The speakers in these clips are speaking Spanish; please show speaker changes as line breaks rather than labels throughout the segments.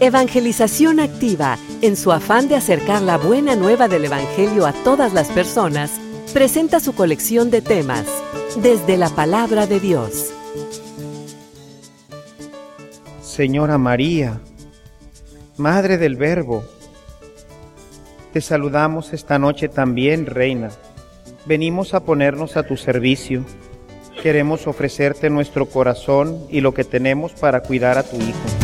Evangelización Activa, en su afán de acercar la buena nueva del Evangelio a todas las personas, presenta su colección de temas, desde la palabra de Dios.
Señora María, Madre del Verbo, te saludamos esta noche también, Reina. Venimos a ponernos a tu servicio. Queremos ofrecerte nuestro corazón y lo que tenemos para cuidar a tu Hijo.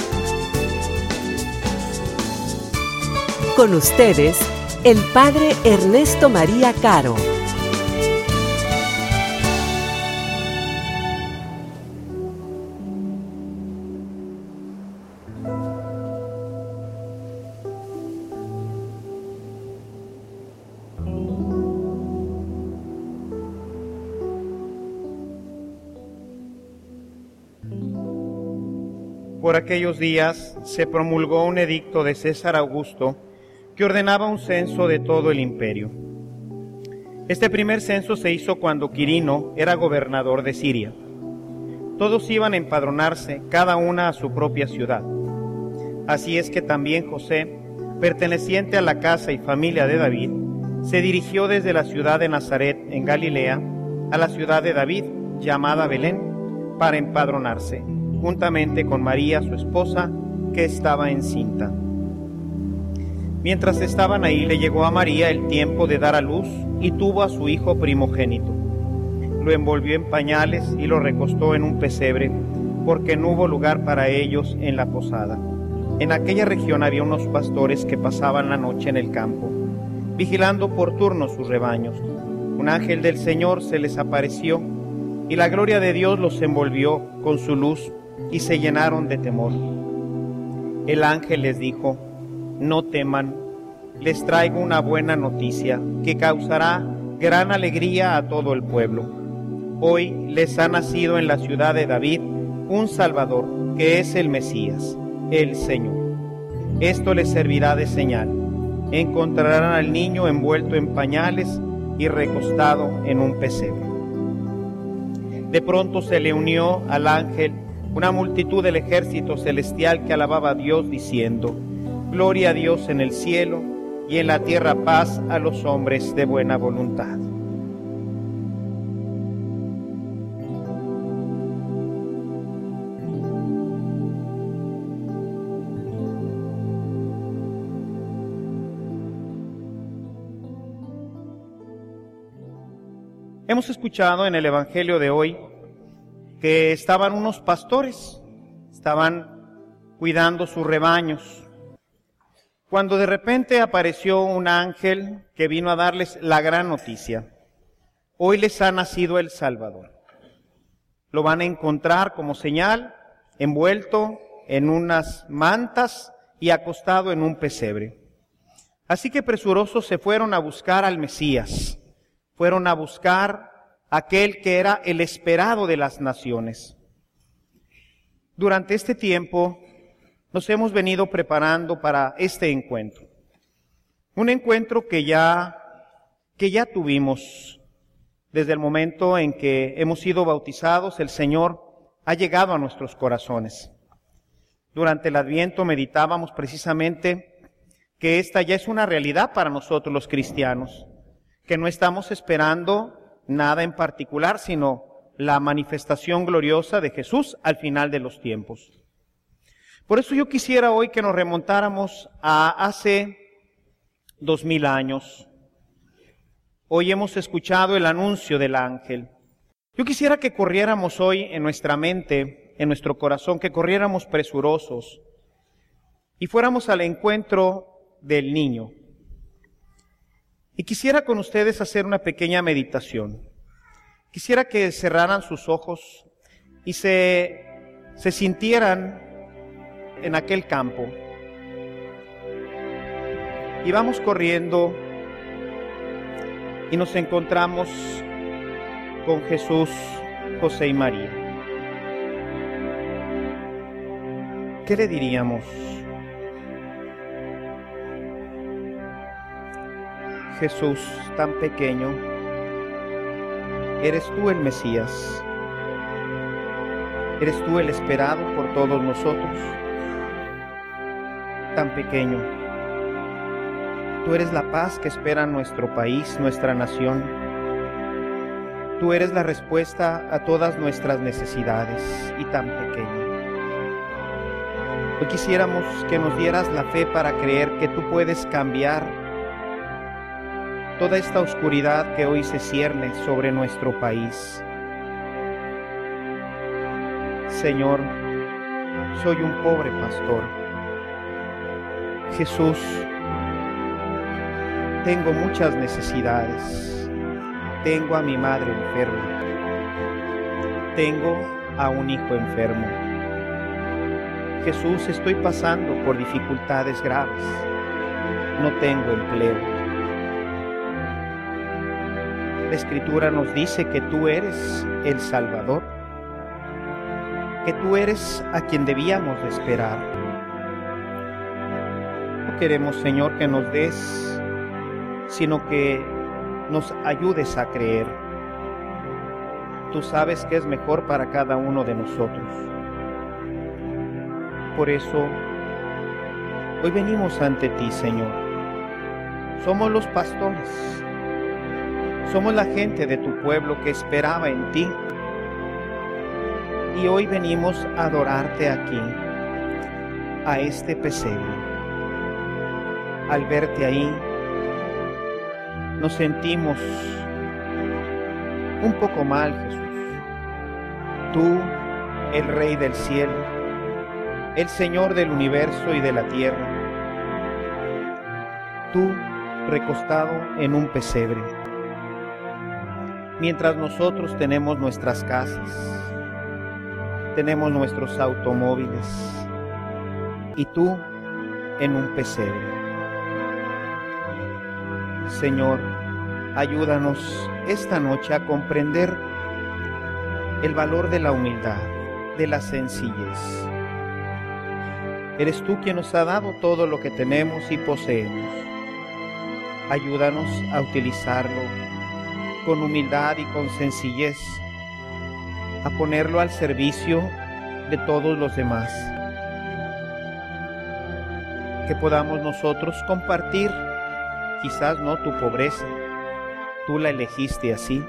Con ustedes, el Padre Ernesto María Caro.
Por aquellos días se promulgó un edicto de César Augusto que ordenaba un censo de todo el imperio. Este primer censo se hizo cuando Quirino era gobernador de Siria. Todos iban a empadronarse, cada una a su propia ciudad. Así es que también José, perteneciente a la casa y familia de David, se dirigió desde la ciudad de Nazaret, en Galilea, a la ciudad de David, llamada Belén, para empadronarse juntamente con María, su esposa, que estaba encinta. Mientras estaban ahí, le llegó a María el tiempo de dar a luz y tuvo a su hijo primogénito. Lo envolvió en pañales y lo recostó en un pesebre, porque no hubo lugar para ellos en la posada. En aquella región había unos pastores que pasaban la noche en el campo, vigilando por turno sus rebaños. Un ángel del Señor se les apareció y la gloria de Dios los envolvió con su luz y se llenaron de temor. El ángel les dijo, no teman, les traigo una buena noticia que causará gran alegría a todo el pueblo. Hoy les ha nacido en la ciudad de David un Salvador, que es el Mesías, el Señor. Esto les servirá de señal. Encontrarán al niño envuelto en pañales y recostado en un pesebre. De pronto se le unió al ángel una multitud del ejército celestial que alababa a Dios diciendo, Gloria a Dios en el cielo y en la tierra paz a los hombres de buena voluntad. Hemos escuchado en el Evangelio de hoy que estaban unos pastores, estaban cuidando sus rebaños, cuando de repente apareció un ángel que vino a darles la gran noticia. Hoy les ha nacido el Salvador. Lo van a encontrar como señal, envuelto en unas mantas y acostado en un pesebre. Así que presurosos se fueron a buscar al Mesías, fueron a buscar aquel que era el esperado de las naciones. Durante este tiempo nos hemos venido preparando para este encuentro. Un encuentro que ya, que ya tuvimos desde el momento en que hemos sido bautizados, el Señor ha llegado a nuestros corazones. Durante el Adviento meditábamos precisamente que esta ya es una realidad para nosotros los cristianos, que no estamos esperando nada en particular, sino la manifestación gloriosa de Jesús al final de los tiempos. Por eso yo quisiera hoy que nos remontáramos a hace dos mil años. Hoy hemos escuchado el anuncio del ángel. Yo quisiera que corriéramos hoy en nuestra mente, en nuestro corazón, que corriéramos presurosos y fuéramos al encuentro del niño. Y quisiera con ustedes hacer una pequeña meditación. Quisiera que cerraran sus ojos y se, se sintieran en aquel campo. Y vamos corriendo y nos encontramos con Jesús, José y María. ¿Qué le diríamos? Jesús tan pequeño, eres tú el Mesías, eres tú el esperado por todos nosotros, tan pequeño. Tú eres la paz que espera nuestro país, nuestra nación. Tú eres la respuesta a todas nuestras necesidades y tan pequeño. Hoy quisiéramos que nos dieras la fe para creer que tú puedes cambiar toda esta oscuridad que hoy se cierne sobre nuestro país. Señor, soy un pobre pastor. Jesús, tengo muchas necesidades. Tengo a mi madre enferma. Tengo a un hijo enfermo. Jesús, estoy pasando por dificultades graves. No tengo empleo la Escritura nos dice que tú eres el Salvador, que tú eres a quien debíamos esperar. Queremos, Señor, que nos des, sino que nos ayudes a creer. Tú sabes que es mejor para cada uno de nosotros. Por eso, hoy venimos ante ti, Señor. Somos los pastores somos la gente de tu pueblo que esperaba en ti. Y hoy venimos a adorarte aquí, a este pesebre. Al verte ahí, nos sentimos un poco mal, Jesús. Tú, el Rey del cielo, el Señor del universo y de la tierra. Tú, recostado en un pesebre mientras nosotros tenemos nuestras casas, tenemos nuestros automóviles y tú en un pesebre. Señor, ayúdanos esta noche a comprender el valor de la humildad, de la sencillez. Eres tú quien nos ha dado todo lo que tenemos y poseemos. Ayúdanos a utilizarlo con humildad y con sencillez, a ponerlo al servicio de todos los demás. Que podamos nosotros compartir, quizás no tu pobreza, tú la elegiste así,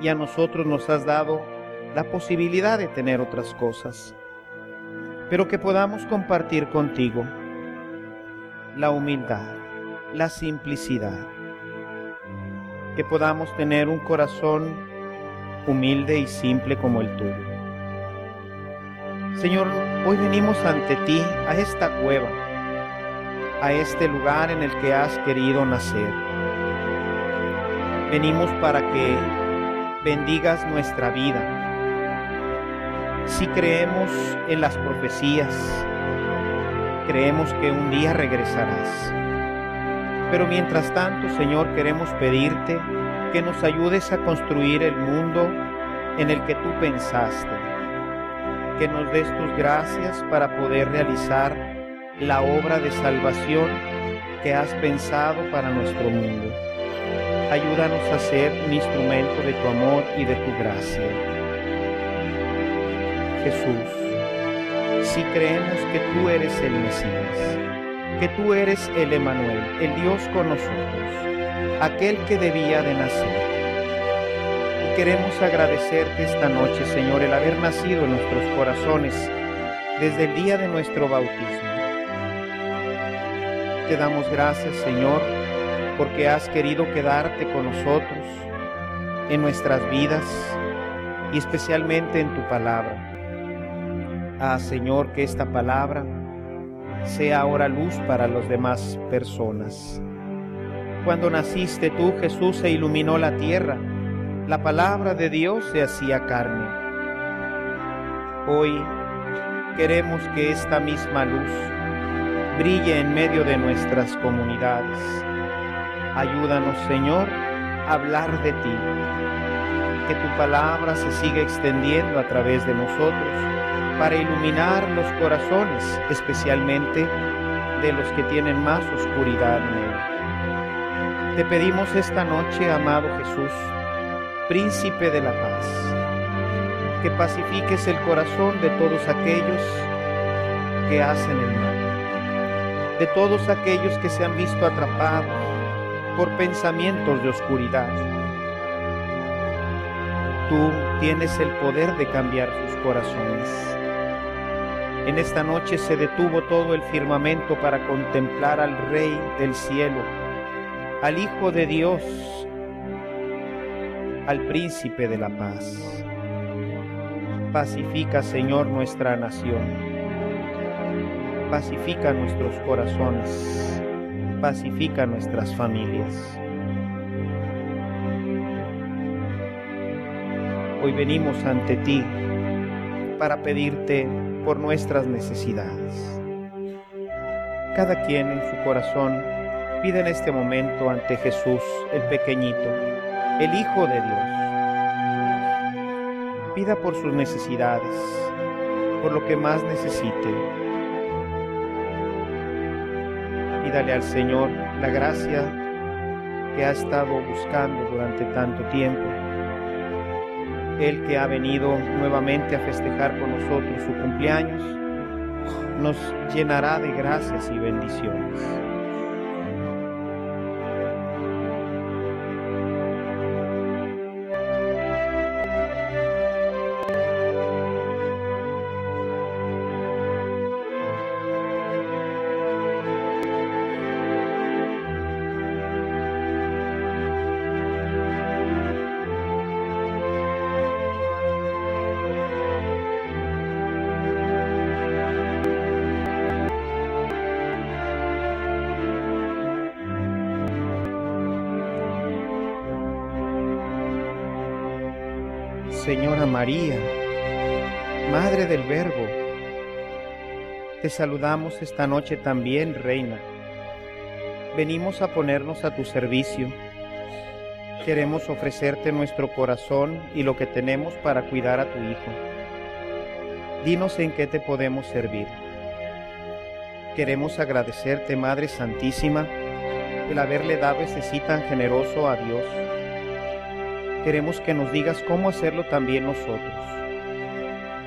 y a nosotros nos has dado la posibilidad de tener otras cosas, pero que podamos compartir contigo la humildad, la simplicidad. Que podamos tener un corazón humilde y simple como el tuyo. Señor, hoy venimos ante ti a esta cueva, a este lugar en el que has querido nacer. Venimos para que bendigas nuestra vida. Si creemos en las profecías, creemos que un día regresarás pero mientras tanto, Señor, queremos pedirte que nos ayudes a construir el mundo en el que tú pensaste, que nos des tus gracias para poder realizar la obra de salvación que has pensado para nuestro mundo. Ayúdanos a ser un instrumento de tu amor y de tu gracia. Jesús, si creemos que tú eres el Mesías, que tú eres el Emanuel, el Dios con nosotros, aquel que debía de nacer. Y queremos agradecerte esta noche, Señor, el haber nacido en nuestros corazones desde el día de nuestro bautismo. Te damos gracias, Señor, porque has querido quedarte con nosotros en nuestras vidas y especialmente en tu palabra. Ah, Señor, que esta palabra sea ahora luz para las demás personas. Cuando naciste tú, Jesús se iluminó la tierra, la palabra de Dios se hacía carne. Hoy queremos que esta misma luz brille en medio de nuestras comunidades. Ayúdanos, Señor, a hablar de ti, que tu palabra se siga extendiendo a través de nosotros para iluminar los corazones, especialmente de los que tienen más oscuridad en él. Te pedimos esta noche, amado Jesús, príncipe de la paz, que pacifiques el corazón de todos aquellos que hacen el mal, de todos aquellos que se han visto atrapados por pensamientos de oscuridad. Tú tienes el poder de cambiar sus corazones. En esta noche se detuvo todo el firmamento para contemplar al Rey del cielo, al Hijo de Dios, al Príncipe de la paz. Pacifica, Señor, nuestra nación. Pacifica nuestros corazones. Pacifica nuestras familias. Hoy venimos ante ti para pedirte por nuestras necesidades. Cada quien en su corazón pide en este momento ante Jesús, el pequeñito, el Hijo de Dios. Pida por sus necesidades, por lo que más necesite. Pídale al Señor la gracia que ha estado buscando durante tanto tiempo él que ha venido nuevamente a festejar con nosotros su cumpleaños, nos llenará de gracias y bendiciones. Señora María, Madre del Verbo, te saludamos esta noche también, Reina. Venimos a ponernos a tu servicio. Queremos ofrecerte nuestro corazón y lo que tenemos para cuidar a tu Hijo. Dinos en qué te podemos servir. Queremos agradecerte, Madre Santísima, el haberle dado ese sí tan generoso a Dios queremos que nos digas cómo hacerlo también nosotros.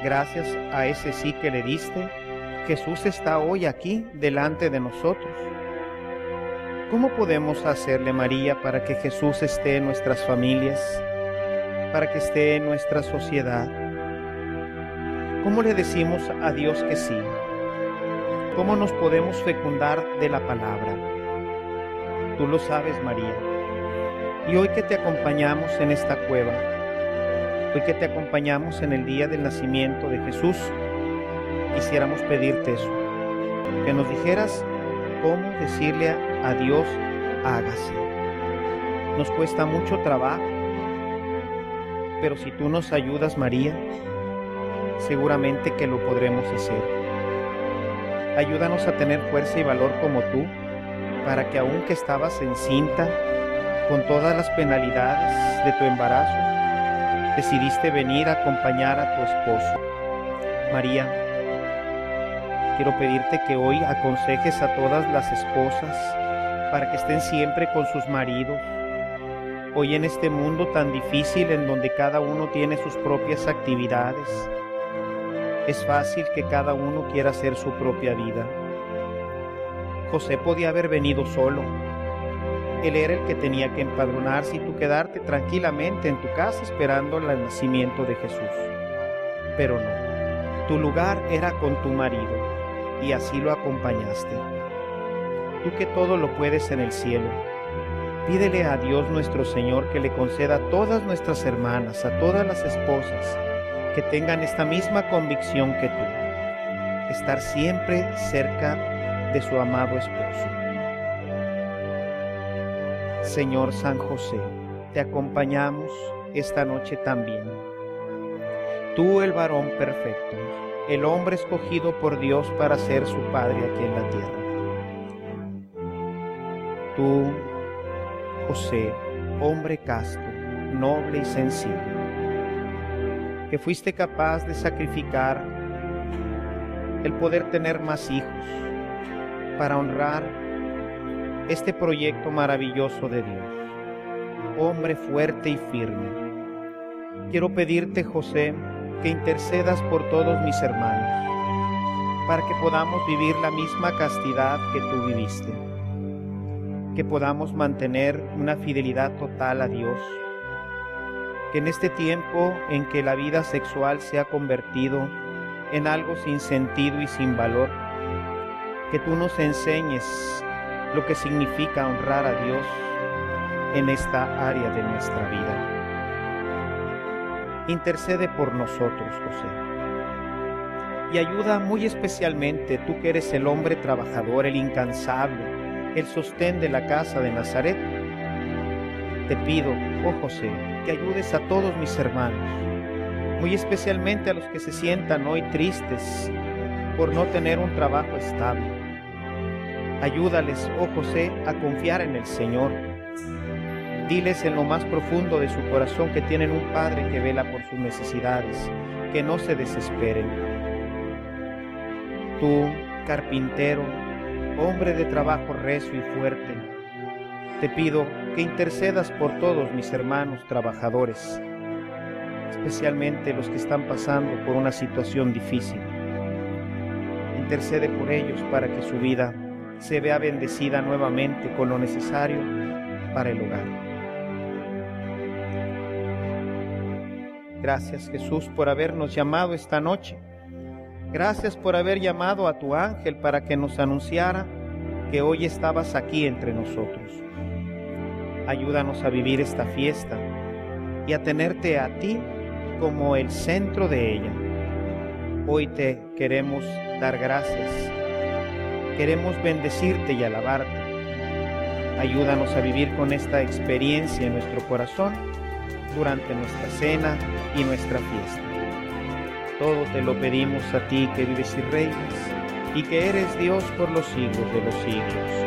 Gracias a ese sí que le diste, Jesús está hoy aquí delante de nosotros. ¿Cómo podemos hacerle, María, para que Jesús esté en nuestras familias, para que esté en nuestra sociedad? ¿Cómo le decimos a Dios que sí? ¿Cómo nos podemos fecundar de la palabra? Tú lo sabes, María. Y hoy que te acompañamos en esta cueva, hoy que te acompañamos en el día del nacimiento de Jesús, quisiéramos pedirte eso, que nos dijeras cómo decirle a Dios, hágase. Nos cuesta mucho trabajo, pero si tú nos ayudas, María, seguramente que lo podremos hacer. Ayúdanos a tener fuerza y valor como tú, para que aunque estabas encinta, con todas las penalidades de tu embarazo, decidiste venir a acompañar a tu esposo. María, quiero pedirte que hoy aconsejes a todas las esposas para que estén siempre con sus maridos. Hoy en este mundo tan difícil en donde cada uno tiene sus propias actividades, es fácil que cada uno quiera hacer su propia vida. José podía haber venido solo, él era el que tenía que empadronarse y tú quedarte tranquilamente en tu casa esperando el nacimiento de Jesús. Pero no, tu lugar era con tu marido y así lo acompañaste. Tú que todo lo puedes en el cielo, pídele a Dios nuestro Señor que le conceda a todas nuestras hermanas, a todas las esposas, que tengan esta misma convicción que tú, estar siempre cerca de su amado esposo. Señor San José, te acompañamos esta noche también. Tú el varón perfecto, el hombre escogido por Dios para ser su padre aquí en la tierra. Tú, José, hombre casto, noble y sensible, que fuiste capaz de sacrificar el poder tener más hijos para honrar este proyecto maravilloso de Dios. Hombre fuerte y firme. Quiero pedirte, José, que intercedas por todos mis hermanos, para que podamos vivir la misma castidad que tú viviste, que podamos mantener una fidelidad total a Dios, que en este tiempo en que la vida sexual se ha convertido en algo sin sentido y sin valor, que tú nos enseñes lo que significa honrar a Dios en esta área de nuestra vida. Intercede por nosotros, José. Y ayuda muy especialmente tú que eres el hombre trabajador, el incansable, el sostén de la casa de Nazaret. Te pido, oh José, que ayudes a todos mis hermanos, muy especialmente a los que se sientan hoy tristes por no tener un trabajo estable. Ayúdales, oh José, a confiar en el Señor. Diles en lo más profundo de su corazón que tienen un Padre que vela por sus necesidades, que no se desesperen. Tú, carpintero, hombre de trabajo recio y fuerte, te pido que intercedas por todos mis hermanos trabajadores, especialmente los que están pasando por una situación difícil. Intercede por ellos para que su vida se vea bendecida nuevamente con lo necesario para el hogar. Gracias Jesús por habernos llamado esta noche. Gracias por haber llamado a tu ángel para que nos anunciara que hoy estabas aquí entre nosotros. Ayúdanos a vivir esta fiesta y a tenerte a ti como el centro de ella. Hoy te queremos dar gracias. Queremos bendecirte y alabarte. Ayúdanos a vivir con esta experiencia en nuestro corazón durante nuestra cena y nuestra fiesta. Todo te lo pedimos a ti que vives y reinas y que eres Dios por los siglos de los siglos.